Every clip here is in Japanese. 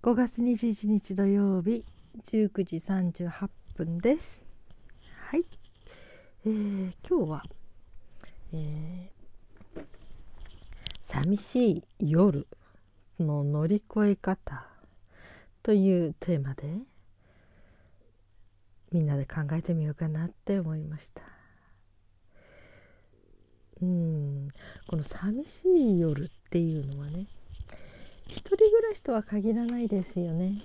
5月21日土曜日19時38分です。はい、えー、今日は、えー、寂しい夜の乗り越え方というテーマでみんなで考えてみようかなって思いました。うんこの寂しい夜っていうのはね一人暮らしとは限らないですよね。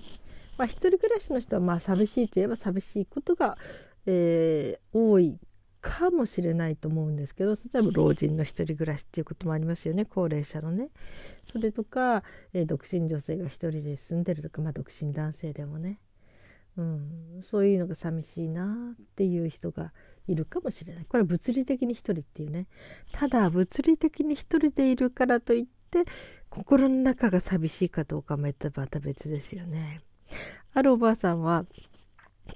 まあ、一人暮らしの人はまあ寂しいといえば寂しいことが、えー、多いかもしれないと思うんですけど例えば老人の一人暮らしっていうこともありますよね。高齢者のね。それとか、えー、独身女性が一人で住んでるとか、まあ、独身男性でもね、うん、そういうのが寂しいなっていう人がいるかもしれない。これは物理的に一人っていうね。ただ物理的に一人でいるからといって心の中が寂しいかどうかもまた別ですよね。あるおばあさんは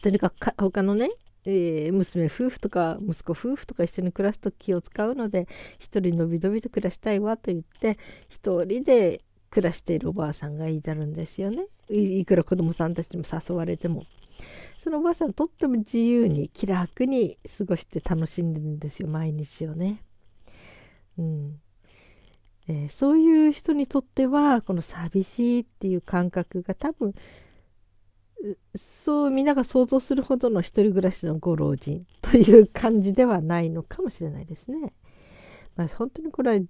とにかく他のね、えー、娘夫婦とか息子夫婦とか一緒に暮らすと気を使うので一人のびのびと暮らしたいわと言って一人で暮らしているおばあさんがいてるんですよねいくら子供さんたちにも誘われてもそのおばあさんとっても自由に気楽に過ごして楽しんでるんですよ毎日をね。うんえー、そういう人にとってはこの寂しいっていう感覚が多分そうみんなが想像するほどの一人暮らしのご老人という感じではないのかもしれないですね。まあ、本当にこれは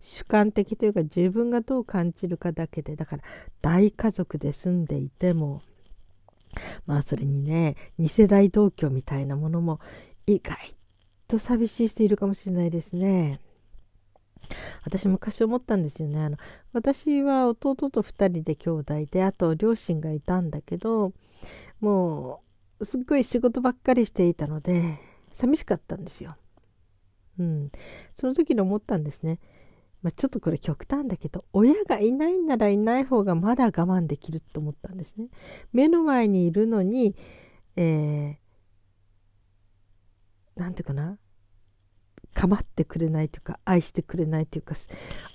主観的というか自分がどう感じるかだけでだから大家族で住んでいてもまあそれにね2世代同居みたいなものも意外と寂しい人いるかもしれないですね。私昔思ったんですよねあの私は弟と2人で兄弟であと両親がいたんだけどもうすっごい仕事ばっかりしていたので寂しかったんですよ。うん、その時に思ったんですね。まあ、ちょっとこれ極端だけど親がいないならいない方がまだ我慢できると思ったんですね。目の前にいるのに、えー、なんていうかな？構ってくれないというか愛してくれないというか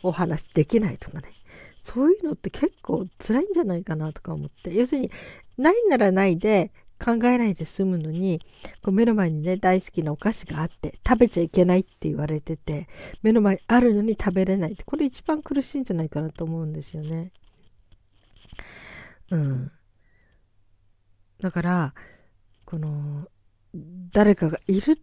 お話できないとかね。そういうのって結構辛いんじゃないかなとか思って。要するにないならないで考えないで済むのにこう目の前にね大好きなお菓子があって食べちゃいけないって言われてて目の前にあるのに食べれないってこれ一番苦しいんじゃないかなと思うんですよね。うん、だからこの誰かがいる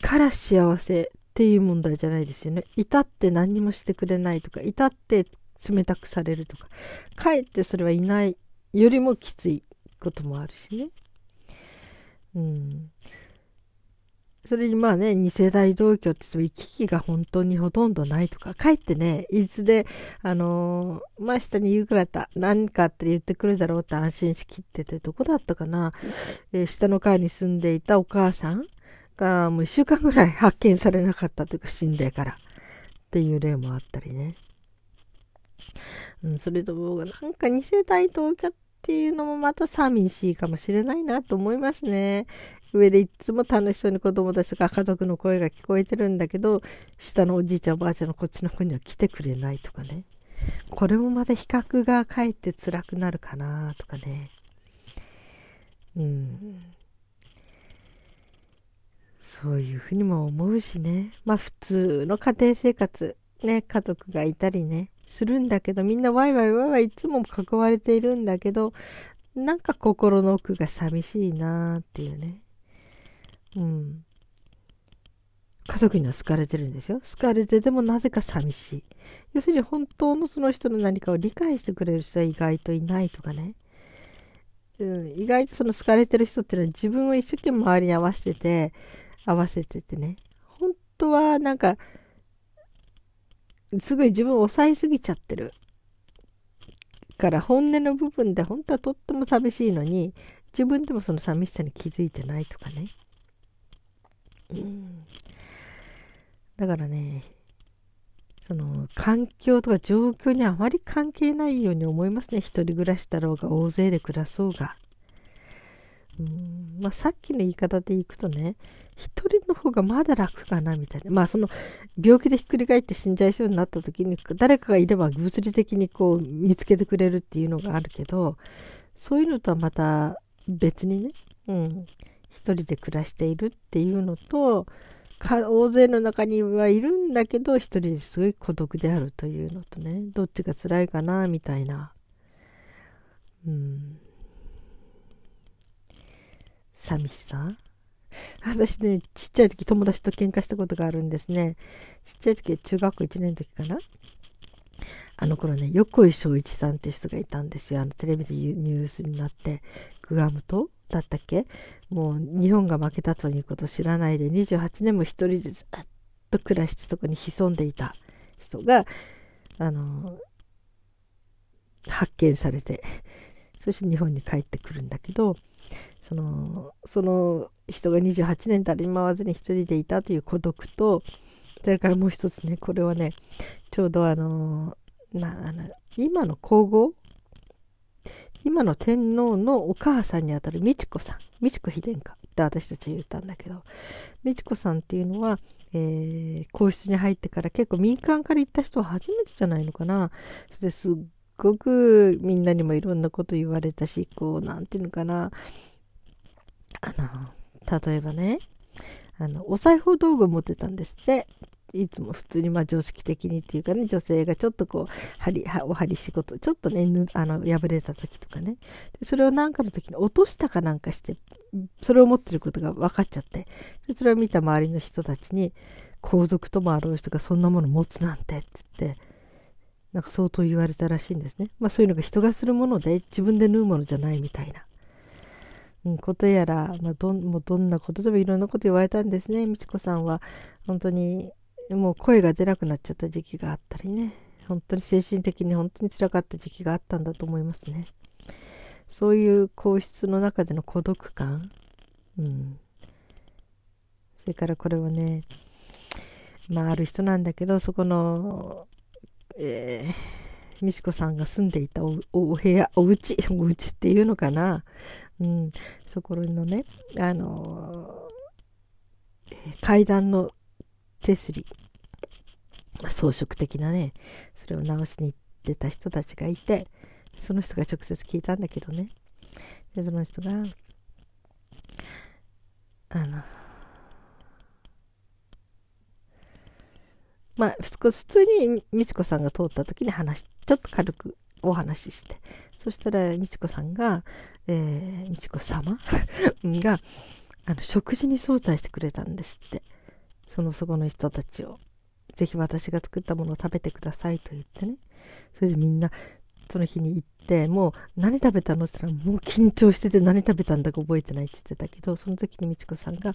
から幸せっていう問題じゃないですよね。いたって何にもしてくれないとか、いたって冷たくされるとか、かえってそれはいないよりもきついこともあるしね。うん。それにまあね、2世代同居って言行き来が本当にほとんどないとか、かえってね、いつで、あのー、まあ下に夕方、何かって言ってくるだろうって安心しきってて、どこだったかな、えー、下の階に住んでいたお母さんがもう1週間ぐらい発見されなかったというか死んでからっていう例もあったりね。うん、それとなんか2世代同居っていうのもまた寂しいかもしれないなと思いますね。上でいつも楽しそうに子供たちとか家族の声が聞こえてるんだけど下のおじいちゃんおばあちゃんのこっちの子には来てくれないとかねこれもまた比較がかえって辛くなるかなとかねうんそういうふうにも思うしね。まあ普通の家庭生活、ね、家族がいたりね、するんだけど、みんなワイワイワイワイいつも囲われているんだけど、なんか心の奥が寂しいなーっていうね。うん。家族には好かれてるんですよ。好かれてでもなぜか寂しい。要するに本当のその人の何かを理解してくれる人は意外といないとかね。うん、意外とその好かれてる人っていうのは自分を一生懸命周りに合わせてて、合わせててね。本当はなんかすごい自分を抑えすぎちゃってる。から本音の部分で本当はとっても寂しいのに自分でもその寂しさに気づいてないとかね、うん、だからねその環境とか状況にあまり関係ないように思いますね。一人暮らしだろうが大勢で暮らそうが。うん。まあ、さっきの言い方でいくとね一人の方がまだ楽かなみたいな。まあその病気でひっくり返って死んじゃいそうになった時に誰かがいれば物理的にこう見つけてくれるっていうのがあるけどそういうのとはまた別にね、うん、一人で暮らしているっていうのと大勢の中にはいるんだけど一人ですごい孤独であるというのとねどっちが辛いかなみたいな、うん、寂しさ？私ねちっちゃい時友達と喧嘩したことがあるんですね。ちっちゃい時中学校1年の時かな？あの頃ね横井正一さんって人がいたんですよ。あのテレビでニュースになって。グアム島だったっけ？もう日本が負けたということを知らないで28年も一人でずっと暮らしてそこに潜んでいた人があの発見されて。そして日本に帰ってくるんだけどそのその人が28年たり回わずに一人でいたという孤独とそれからもう一つねこれはねちょうどあのなあの今の皇后今の天皇のお母さんにあたる美智子さん美智子妃殿下って私たち言ったんだけど美智子さんっていうのは、えー、皇室に入ってから結構民間から行った人は初めてじゃないのかな。それですっごくみんなにもいろんなこと言われたしこう何て言うのかな。あの例えばねあのお裁縫道具を持ってたんですっていつも普通にまあ常識的にっていうかね女性がちょっとこう針お針仕事ちょっとねあの破れた時とかねでそれを何かの時に落としたかなんかしてそれを持ってることが分かっちゃってでそれを見た周りの人たちに皇族ともあろう人がそんなもの持つなんてって言ってなんか相当言われたらしいんですね。まあそういうのが人がするもので自分で縫うものじゃないみたいな。ことやら、まあ、どもうどんなことでもいろんなこと言われたんですね。美智子さんは本当にもう声が出なくなっちゃった時期があったりね。本当に精神的に本当につらかった時期があったんだと思いますね。そういう皇室の中での孤独感。うん。それからこれはね、まあある人なんだけど、そこのえー、美智子さんが住んでいたおお部屋お家お家っていうのかな、うん、そこのねあのー、階段の手すり。装飾的なねそれを直しに行ってた人たちがいてその人が直接聞いたんだけどね。でその人があのまあ、普通に美智子さんが通った時に話ちょっと軽くお話ししてそしたら美智子さんが、えー、美智子様 があの食事に招待してくれたんですって。そのそこの人たちを。ぜひ私が作ったものを食べてくださいと言ってね。それでみんなその日に行ってもう何食べたのって言ったらもう緊張してて何食べたんだか覚えてないって言ってたけどその時に美智子さんが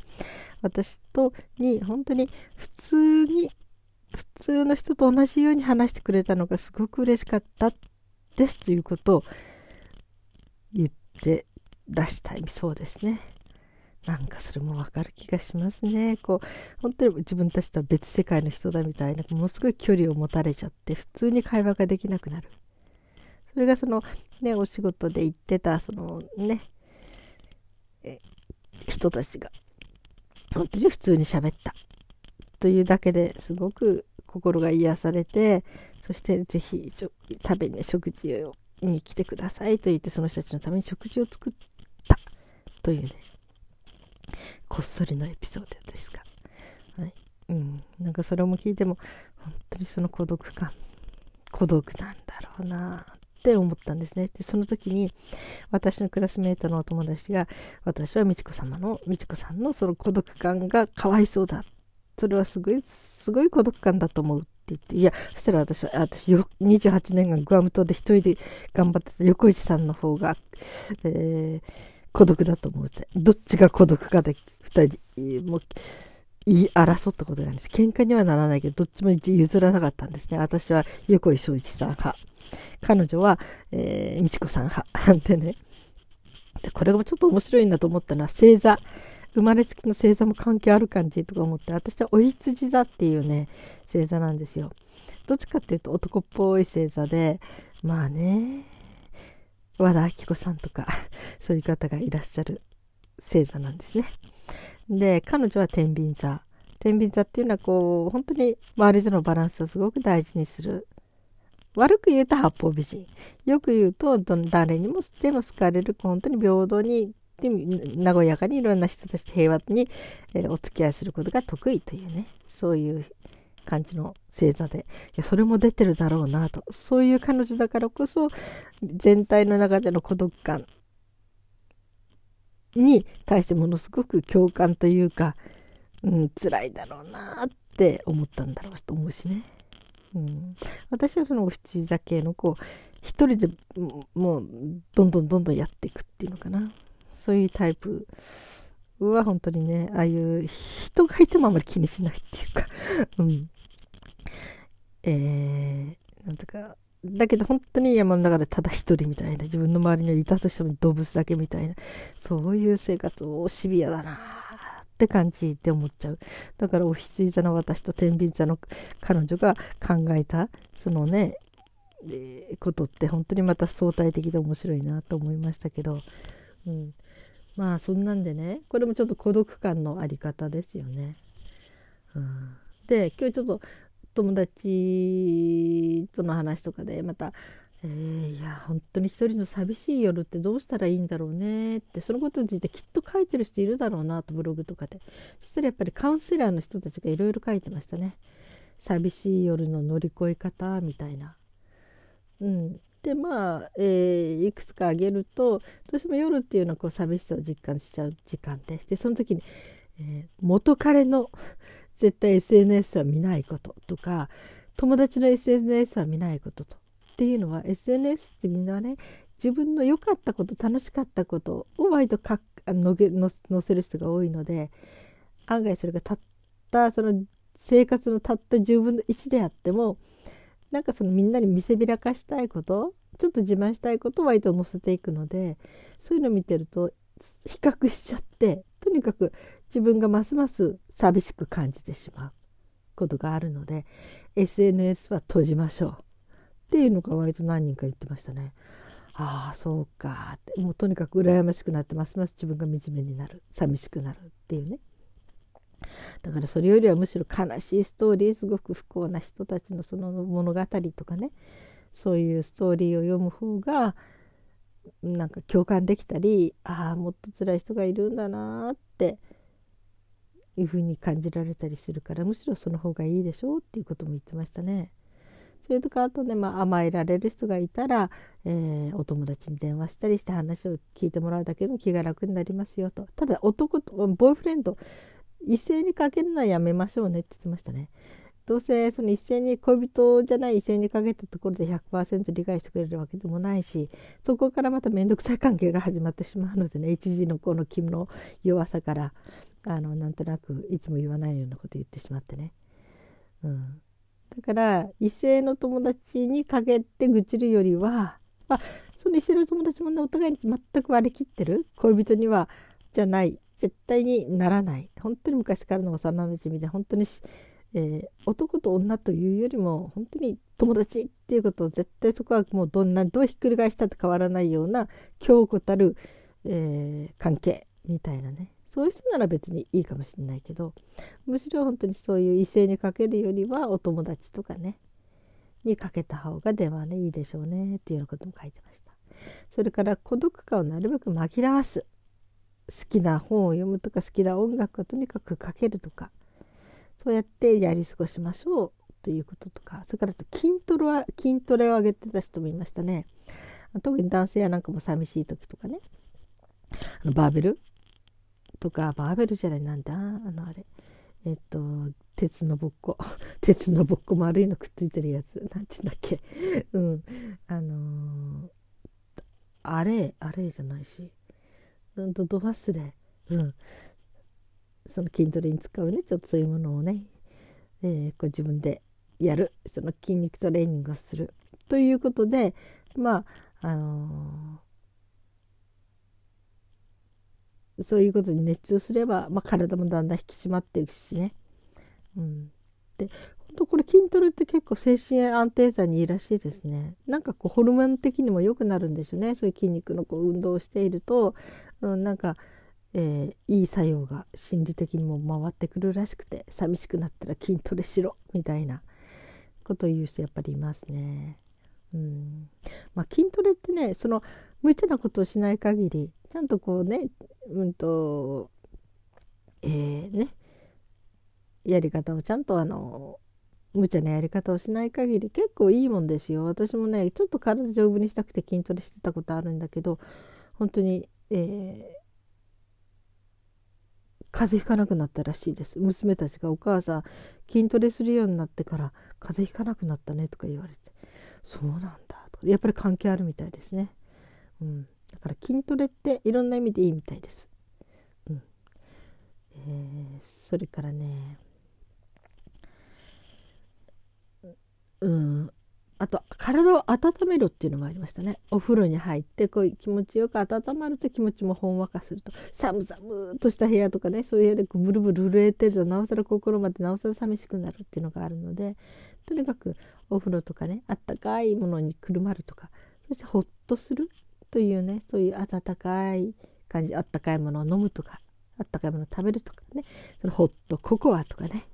私とに本当に普通に普通の人と同じように話してくれたのがすごく嬉しかったですということを言って出したいそうですね。なんかそれもわかる気がしますね。こう、本当に自分たちとは別世界の人だみたいな、ものすごい距離を持たれちゃって、普通に会話ができなくなる。それがその、ね、お仕事で行ってた、そのね、え人たちが、本当に普通に喋った。というだけですごく心が癒されてそしてぜひ食べに食事に来てくださいと言ってその人たちのために食事を作った。というねこっそりのエピソードですか、はい。うん、なんかそれも聞いても本当にその孤独感孤独なんだろうなって思ったんですね。でその時に私のクラスメートのお友達が私は美智子様の美智子さんのその孤独感がかわいそうだそれはすごい、すごい孤独感だと思うって言って、いや、そしたら私は、私、28年間グアム島で一人で頑張ってた横市さんの方が、えー、孤独だと思うって。どっちが孤独かで二人、もう、言い争ったことがあるんです。喧嘩にはならないけど、どっちも譲らなかったんですね。私は横井正一さん派。彼女は、えー、美智子さん派。でね。でこれがちょっと面白いんだと思ったのは、星座。生まれつきの星座も関係ある感じとか思って私はお羊座っていうね星座なんですよ。どっちかっていうと男っぽい星座でまあね和田アキ子さんとか そういう方がいらっしゃる星座なんですね。で彼女は天秤座。天秤座っていうのはこう本当に周りとのバランスをすごく大事にする。悪く言うと八方美人。よく言うと誰にもでも好かれる本当に平等にで和やかにいろんな人たちと平和に、えー、お付き合いすることが得意というね。そういう感じの星座で。いやそれも出てるだろうなと。そういう彼女だからこそ全体の中での孤独感に対してものすごく共感というか、うん、辛いだろうなって思ったんだろうと思うしね。うん、私はそのお七座系のこう一人でもうどんどんどんどんやっていくっていうのかな。そういうタイプ。は本当にねああいう人がいてもあまり気にしないっていうか。うん。えー、なんとか。だけど本当に山の中でただ一人みたいな。自分の周りにいたとしても動物だけみたいな。そういう生活をシビアだなって感じって思っちゃう。だからお羊座の私と天秤座の彼女が考えたそのね、え、ことって本当にまた相対的で面白いなと思いましたけど、うん、まあそんなんでねこれもちょっと孤独感のあり方ですよね。うん、で今日ちょっと友達との話とかでまた「えー、いや本当に一人の寂しい夜ってどうしたらいいんだろうね」ってそのことについてきっと書いてる人いるだろうなとブログとかでそしたらやっぱりカウンセラーの人たちがいろいろ書いてましたね寂しい夜の乗り越え方みたいな。うん、でまあ、えー、いくつか挙げるとどうしても夜っていうのはこう寂しさを実感しちゃう時間ででその時に、えー、元彼の 絶対 SNS は見ないこととか友達の SNS は見ないことと。っていうのは SNS ってみんなね自分の良かったこと楽しかったことを割と載せる人が多いので案外それがたったその生活のたった10分の1であってもなんかそのみんなに見せびらかしたいことちょっと自慢したいことを割と載せていくのでそういうの見てると比較しちゃってとにかく自分がますます寂しく感じてしまうことがあるので SNS は閉じましょう。っていうのが割と何人か言ってましたね。ああそうかって。もうとにかく羨ましくなってますます自分が惨めになる寂しくなるっていうね。だからそれよりはむしろ悲しいストーリーすごく不幸な人たちのその物語とかねそういうストーリーを読む方がなんか共感できたりああもっと辛い人がいるんだなっていうふうに感じられたりするからむしろその方がいいでしょうっていうことも言ってましたね。それとかあとね、まあ、甘えられる人がいたら、えー、お友達に電話したりして話を聞いてもらうだけでも気が楽になりますよとただ男とボーイフレンド一斉にかけるのはやめましょうねって言ってましたね。どうせその一斉に恋人じゃない一斉にかけたところで100%理解してくれるわけでもないしそこからまた面倒くさい関係が始まってしまうのでね一時のこの気の弱さからあのなんとなくいつも言わないようなこと言ってしまってね、うん、だから異性の友達にかけて愚痴るよりは、まあ、その異性の友達もねお互いに全く割り切ってる恋人にはじゃない絶対にならない。本当に昔からの幼なじみで本当にえー、男と女というよりも本当に友達っていうことを絶対そこはもうどんなどうひっくり返したって変わらないような強固たる、えー、関係みたいなね。そういう人なら別にいいかもしれないけどむしろ本当にそういう異性にかけるよりはお友達とかねにかけた方が電話ねいいでしょうねっていうようなことも書いてました。それから孤独感をなるべく紛らわす。好きな本を読むとか好きな音楽をとにかくかけるとかそうやってやり過ごしましょうということとかそれからと筋トレは筋トレを上げてた人もいましたね。特に男性やなんかも寂しい時とかね。あのバーベル？とかバーベルじゃないなんだ？あのあれ。えっと鉄のぼっこ。鉄のぼっこ丸いのくっついてるやつ。なんて言うんだっけ。うん。あのー、あれ？あれじゃないし。うん。とど忘れうん。その筋トレに使うねちょっとそういうものをね、えー、こう自分でやるその筋肉トレーニングをするということでまああのー、そういうことに熱中すれば、まあ、体もだん。だん。引き締まっていくしね。うん、で本当これ筋トレって結構精神安定剤にいいらしいですね。なん。かこうホルモン的にも良くなるん。ですよねそういう筋肉のこう運動をしていると、うん、なんかえー、いい作用が心理的にも回ってくるらしくて寂しくなったら筋トレしろみたいなことを言う人やっぱりいますね。うんまあ、筋トレってねその無茶なことをしない限りちゃんとこうねうんとえー、ねやり方をちゃんとあの無茶なやり方をしない限り結構いいもんですよ私もねちょっと体丈夫にしたくて筋トレしてたことあるんだけど本当に、えー、風邪ひかなくなったらしいです。娘たちが「お母さん筋トレするようになってから風邪ひかなくなったね」とか言われて「そうなんだ」と。やっぱり関係あるみたいですね、うん、だから筋トレっていろんな意味でいいみたいです、うん。えー、それからねうん。あと体を温めろっていうのもありましたね。お風呂に入ってこう気持ちよく温まると気持ちもほんわかすると。寒々とした部屋とかねそういう部屋でこうブルブル震えてるとなおさら心までなおさら寂しくなるっていうのがあるのでとにかくお風呂とかねあったかいものにくるまるとかそしてほっとするというねそういう温かい感じあったかいものを飲むとかあったかいものを食べるとかねそのホットココアとかね。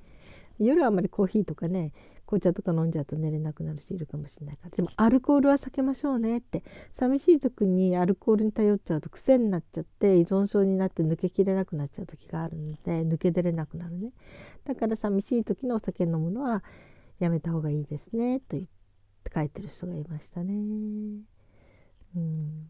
夜はあんまりコーヒーとかね紅茶とか飲んじゃうと寝れなくなる人いるかもしれないから。でもアルコールは避けましょうねって。寂しい時にアルコールに頼っちゃうと癖になっちゃって依存症になって抜けきれなくなっちゃう時があるので抜け出れなくなるね。だから寂しい時のお酒飲むのはやめた方がいいですねと言って書いてる人がいましたね。うん。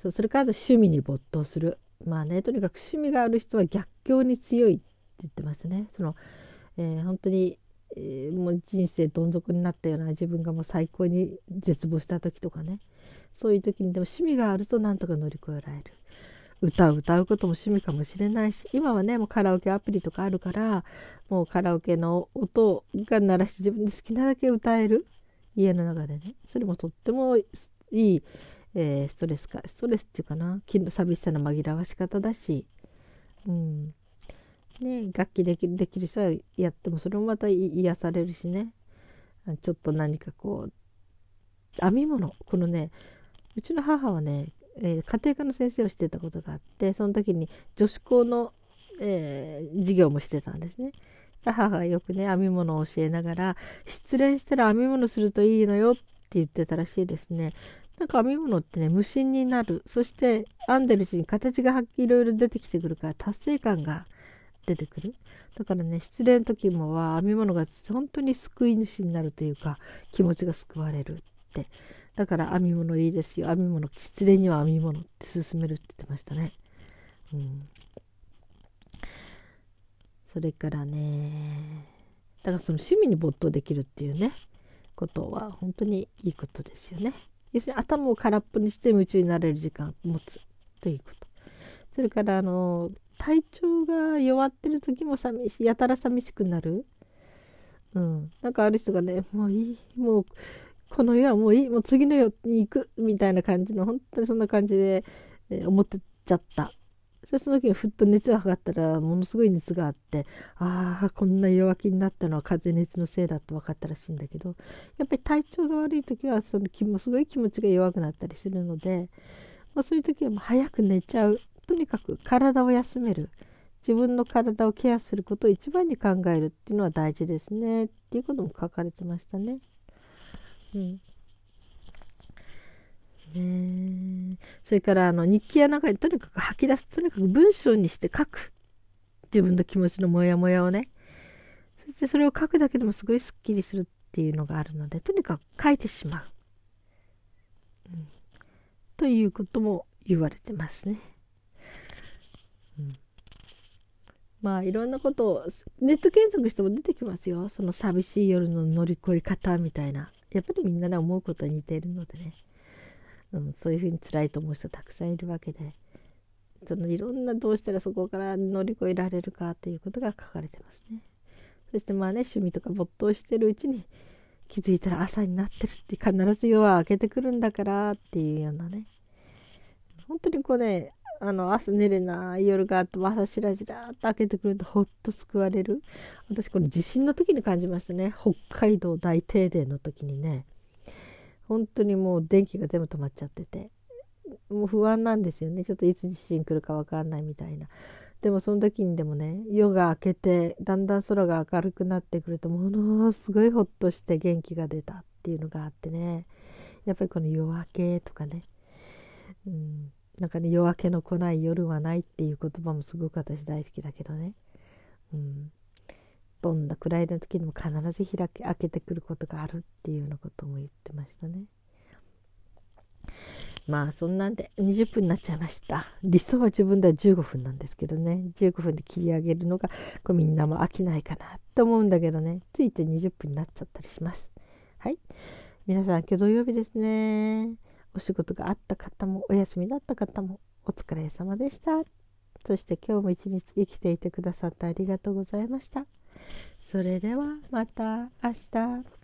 そうそれから趣味に没頭する。まあねとにかく趣味がある人は逆境に強い。言ってましたね。そのえー、本当に、えー、もう人生どん底になったような自分がもう最高に絶望した時とかね。そういう時にでも趣味があるとなんとか乗り越えられる。歌を歌うことも趣味かもしれないし今はねもうカラオケアプリとかあるからもうカラオケの音が鳴らして自分で好きなだけ歌える家の中でね。それもとってもいい、えー、ストレスかストレスっていうかな。寂しさの紛らわし方だし、うん、ね、楽器できるできる人はやってもそれもまた癒されるしねちょっと何かこう編み物このねうちの母はね、えー、家庭科の先生をしてたことがあってその時に女子校の、えー、授業もしてたんですね。母がよくね編み物を教えながら失恋したら編み物するといいのよって言ってたらしいですね。なんか編み物ってね無心になるそして編んでるうちに形がいろいろ出てきてくるから達成感が出てくる。だからね失恋の時もは編み物が本当に救い主になるというか気持ちが救われるって。だから編み物いいですよ。編み物失恋には編み物って勧めるって言ってましたね。うん。それからねだからその趣味に没頭できるっていうねことは本当にいいことですよね。要するに頭を空っぽにして夢中になれる時間を持つということ。それからあの体調が弱ってる時も寂しやたら寂しくなる。うん、なんかある人がねもういいもうこの世はもういいもう次の世に行くみたいな感じの本当にそんな感じで、えー、思ってちゃった。でその時にふっと熱を測ったらものすごい熱があってああこんな弱気になったのは風邪熱のせいだと分かったらしいんだけどやっぱり体調が悪い時はその気もすごい気持ちが弱くなったりするので、まあ、そういう時はもう早く寝ちゃう。とにかく体を休める。自分の体をケアすることを一番に考えるっていうのは大事ですね。っていうことも書かれてましたね。うん。ね、それからあの日記や中にとにかく吐き出す。とにかく文章にして書く。自分の気持ちのモヤモヤをね。そしてそれを書くだけでもすごいすっきりするっていうのがあるのでとにかく書いてしまう、うん、ということも言われてますね。まあいろんなことをネット検索しても出てきますよ。その寂しい夜の乗り越え方みたいな。やっぱりみんなね思うことは似ているのでね、うん、そういうふうに辛いと思う人たくさんいるわけで。そのいろんなどうしたらそこから乗り越えられるかということが書かれてますね。そしてまあね趣味とか没頭してるうちに気づいたら朝になってるって必ず夜は明けてくるんだからっていうようなね。本当にこうねあの朝寝れない夜があって朝しらじらっと開けてくるとほっと救われる。私この地震の時に感じましたね。北海道大停電の時にね。本当にもう電気が全部止まっちゃってて。もう不安なんですよね。ちょっといつ地震来るか分かんないみたいな。でもその時にでもね夜が明けてだんだん空が明るくなってくるとものすごいほっとして元気が出たっていうのがあってね。やっぱりこの夜明けとかね、うん、なんかね夜明けの来ない夜はないっていう言葉もすごく私大好きだけどね、うん、どんな暗いの時にも必ず開け開けてくることがあるっていうようなことも言ってましたね。まあそんなんで20分になっちゃいました。理想は自分では15分なんですけどね。15分で切り上げるのがこうみんなも飽きないかなと思うんだけどね。ついて20分になっちゃったりします。はい。皆さん今日土曜日ですね。お仕事があった方もお休みだった方もお疲れ様でした。そして今日も一日生きていてくださってありがとうございました。それではまた明日。